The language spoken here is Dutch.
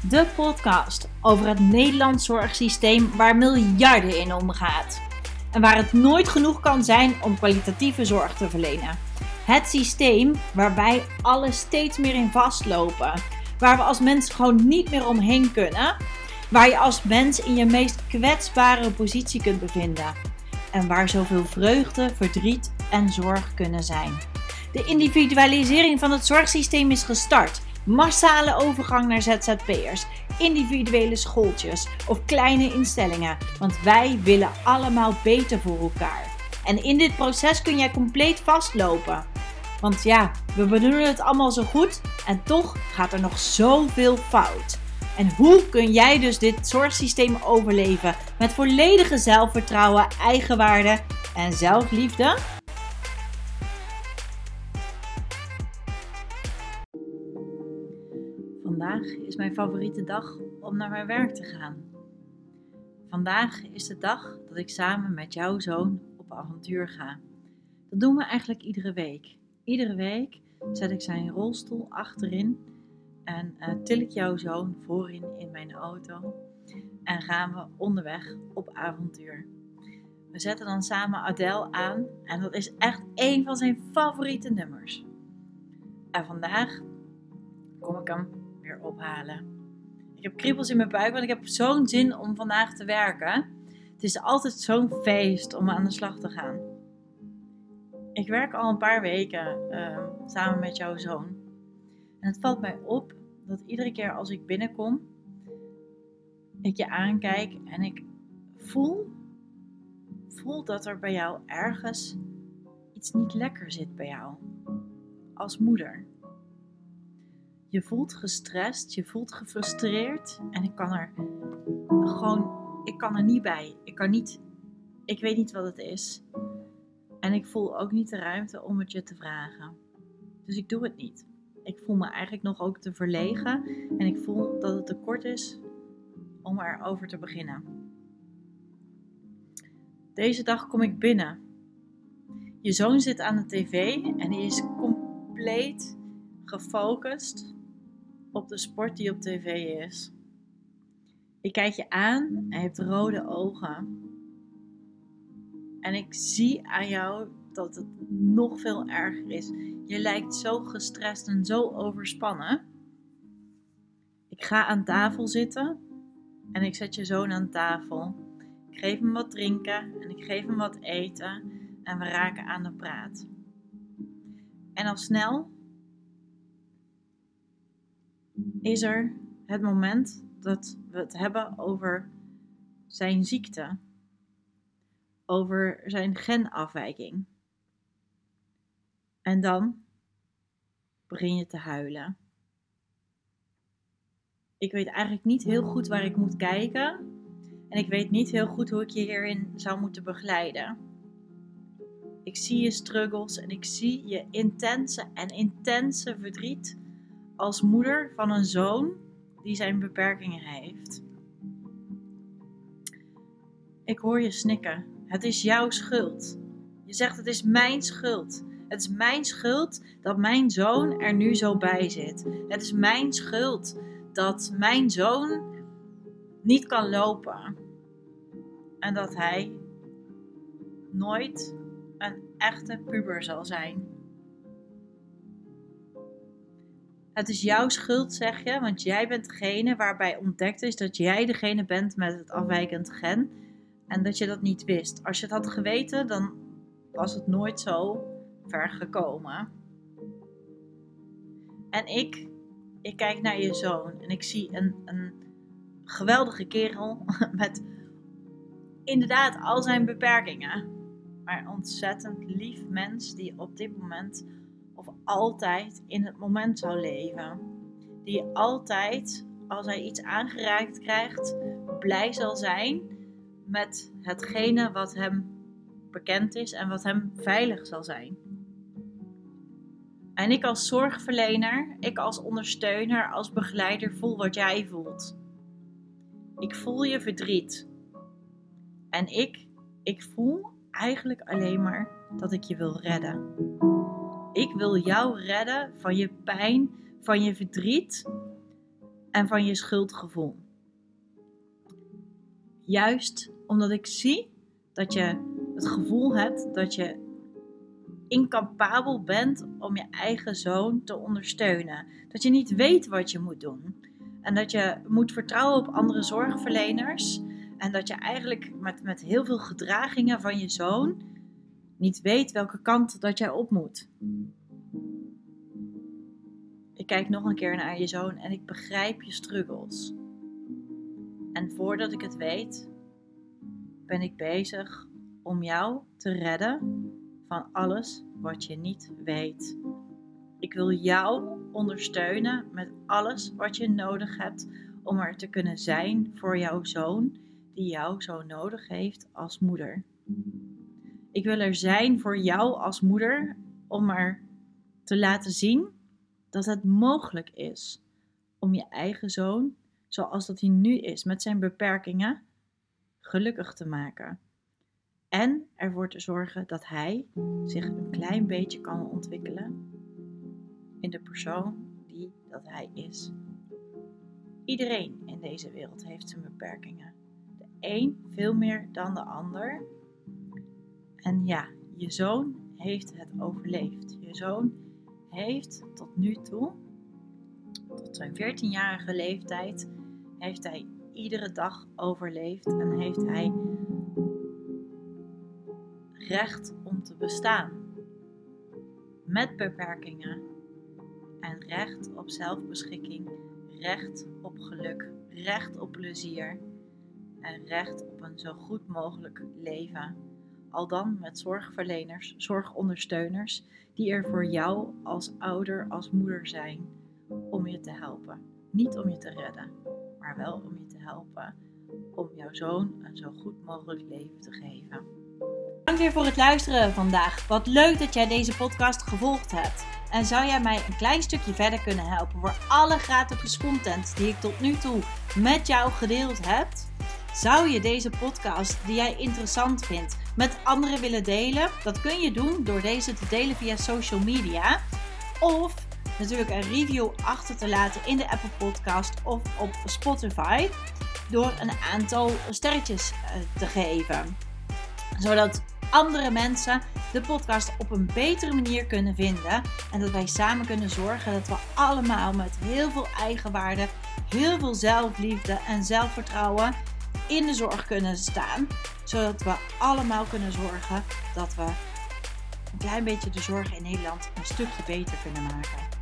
de podcast over het Nederlands zorgsysteem waar miljarden in omgaat. En waar het nooit genoeg kan zijn om kwalitatieve zorg te verlenen. Het systeem waarbij alles steeds meer in vastlopen. Waar we als mens gewoon niet meer omheen kunnen. Waar je als mens in je meest kwetsbare positie kunt bevinden. En waar zoveel vreugde, verdriet en zorg kunnen zijn. De individualisering van het zorgsysteem is gestart. Massale overgang naar ZZP'ers, individuele schooltjes of kleine instellingen. Want wij willen allemaal beter voor elkaar. En in dit proces kun jij compleet vastlopen. Want ja, we bedoelen het allemaal zo goed en toch gaat er nog zoveel fout. En hoe kun jij dus dit zorgsysteem overleven met volledige zelfvertrouwen, eigenwaarde en zelfliefde? Vandaag is mijn favoriete dag om naar mijn werk te gaan. Vandaag is de dag dat ik samen met jouw zoon op avontuur ga. Dat doen we eigenlijk iedere week. Iedere week zet ik zijn rolstoel achterin en uh, til ik jouw zoon voorin in mijn auto en gaan we onderweg op avontuur. We zetten dan samen Adele aan en dat is echt een van zijn favoriete nummers. En vandaag kom ik hem ophalen. Ik heb kriebels in mijn buik, want ik heb zo'n zin om vandaag te werken. Het is altijd zo'n feest om aan de slag te gaan. Ik werk al een paar weken uh, samen met jouw zoon. En het valt mij op dat iedere keer als ik binnenkom, ik je aankijk en ik voel, voel dat er bij jou ergens iets niet lekker zit bij jou. Als moeder. Je voelt gestrest, je voelt gefrustreerd en ik kan er gewoon, ik kan er niet bij. Ik kan niet, ik weet niet wat het is. En ik voel ook niet de ruimte om het je te vragen. Dus ik doe het niet. Ik voel me eigenlijk nog ook te verlegen en ik voel dat het te kort is om erover te beginnen. Deze dag kom ik binnen. Je zoon zit aan de tv en hij is compleet gefocust op de sport die op tv is. Ik kijk je aan en je hebt rode ogen. En ik zie aan jou dat het nog veel erger is. Je lijkt zo gestrest en zo overspannen. Ik ga aan tafel zitten en ik zet je zoon aan tafel. Ik geef hem wat drinken en ik geef hem wat eten en we raken aan de praat. En al snel is er het moment dat we het hebben over zijn ziekte, over zijn genafwijking. En dan begin je te huilen. Ik weet eigenlijk niet heel goed waar ik moet kijken. En ik weet niet heel goed hoe ik je hierin zou moeten begeleiden. Ik zie je struggles en ik zie je intense en intense verdriet als moeder van een zoon die zijn beperkingen heeft. Ik hoor je snikken. Het is jouw schuld. Je zegt het is mijn schuld. Het is mijn schuld dat mijn zoon er nu zo bij zit. Het is mijn schuld dat mijn zoon niet kan lopen. En dat hij nooit een echte puber zal zijn. Het is jouw schuld, zeg je, want jij bent degene waarbij ontdekt is dat jij degene bent met het afwijkend gen en dat je dat niet wist. Als je het had geweten, dan was het nooit zo ver gekomen. En ik, ik kijk naar je zoon en ik zie een, een geweldige kerel met inderdaad al zijn beperkingen. Maar ontzettend lief mens die op dit moment of altijd in het moment zou leven. Die altijd, als hij iets aangeraakt krijgt, blij zal zijn met hetgene wat hem bekend is en wat hem veilig zal zijn. En ik als zorgverlener, ik als ondersteuner, als begeleider voel wat jij voelt. Ik voel je verdriet. En ik, ik voel eigenlijk alleen maar dat ik je wil redden. Ik wil jou redden van je pijn, van je verdriet. en van je schuldgevoel. Juist omdat ik zie dat je het gevoel hebt dat je incapabel bent om je eigen zoon te ondersteunen. Dat je niet weet wat je moet doen. En dat je moet vertrouwen op andere zorgverleners. En dat je eigenlijk met, met heel veel gedragingen van je zoon niet weet welke kant dat jij op moet. Ik kijk nog een keer naar je zoon en ik begrijp je struggles. En voordat ik het weet, ben ik bezig om jou te redden van alles wat je niet weet. Ik wil jou ondersteunen met alles wat je nodig hebt om er te kunnen zijn voor jouw zoon, die jou zo nodig heeft als moeder. Ik wil er zijn voor jou als moeder om er te laten zien dat het mogelijk is om je eigen zoon, zoals dat hij nu is met zijn beperkingen, gelukkig te maken. En ervoor te zorgen dat hij zich een klein beetje kan ontwikkelen in de persoon die dat hij is. Iedereen in deze wereld heeft zijn beperkingen. De een veel meer dan de ander. En ja, je zoon heeft het overleefd. Je zoon heeft tot nu toe, tot zijn 14-jarige leeftijd, heeft hij iedere dag overleefd en heeft hij recht om te bestaan. Met beperkingen en recht op zelfbeschikking, recht op geluk, recht op plezier en recht op een zo goed mogelijk leven. Al dan met zorgverleners, zorgondersteuners die er voor jou als ouder, als moeder zijn om je te helpen. Niet om je te redden, maar wel om je te helpen om jouw zoon een zo goed mogelijk leven te geven. Dank weer voor het luisteren vandaag. Wat leuk dat jij deze podcast gevolgd hebt. En zou jij mij een klein stukje verder kunnen helpen voor alle gratis content die ik tot nu toe met jou gedeeld heb? Zou je deze podcast die jij interessant vindt met anderen willen delen? Dat kun je doen door deze te delen via social media. Of natuurlijk een review achter te laten in de Apple Podcast of op Spotify. Door een aantal sterretjes eh, te geven. Zodat andere mensen de podcast op een betere manier kunnen vinden. En dat wij samen kunnen zorgen dat we allemaal met heel veel eigenwaarde, heel veel zelfliefde en zelfvertrouwen in de zorg kunnen staan. Zodat we allemaal kunnen zorgen dat we een klein beetje de zorg in Nederland een stukje beter kunnen maken.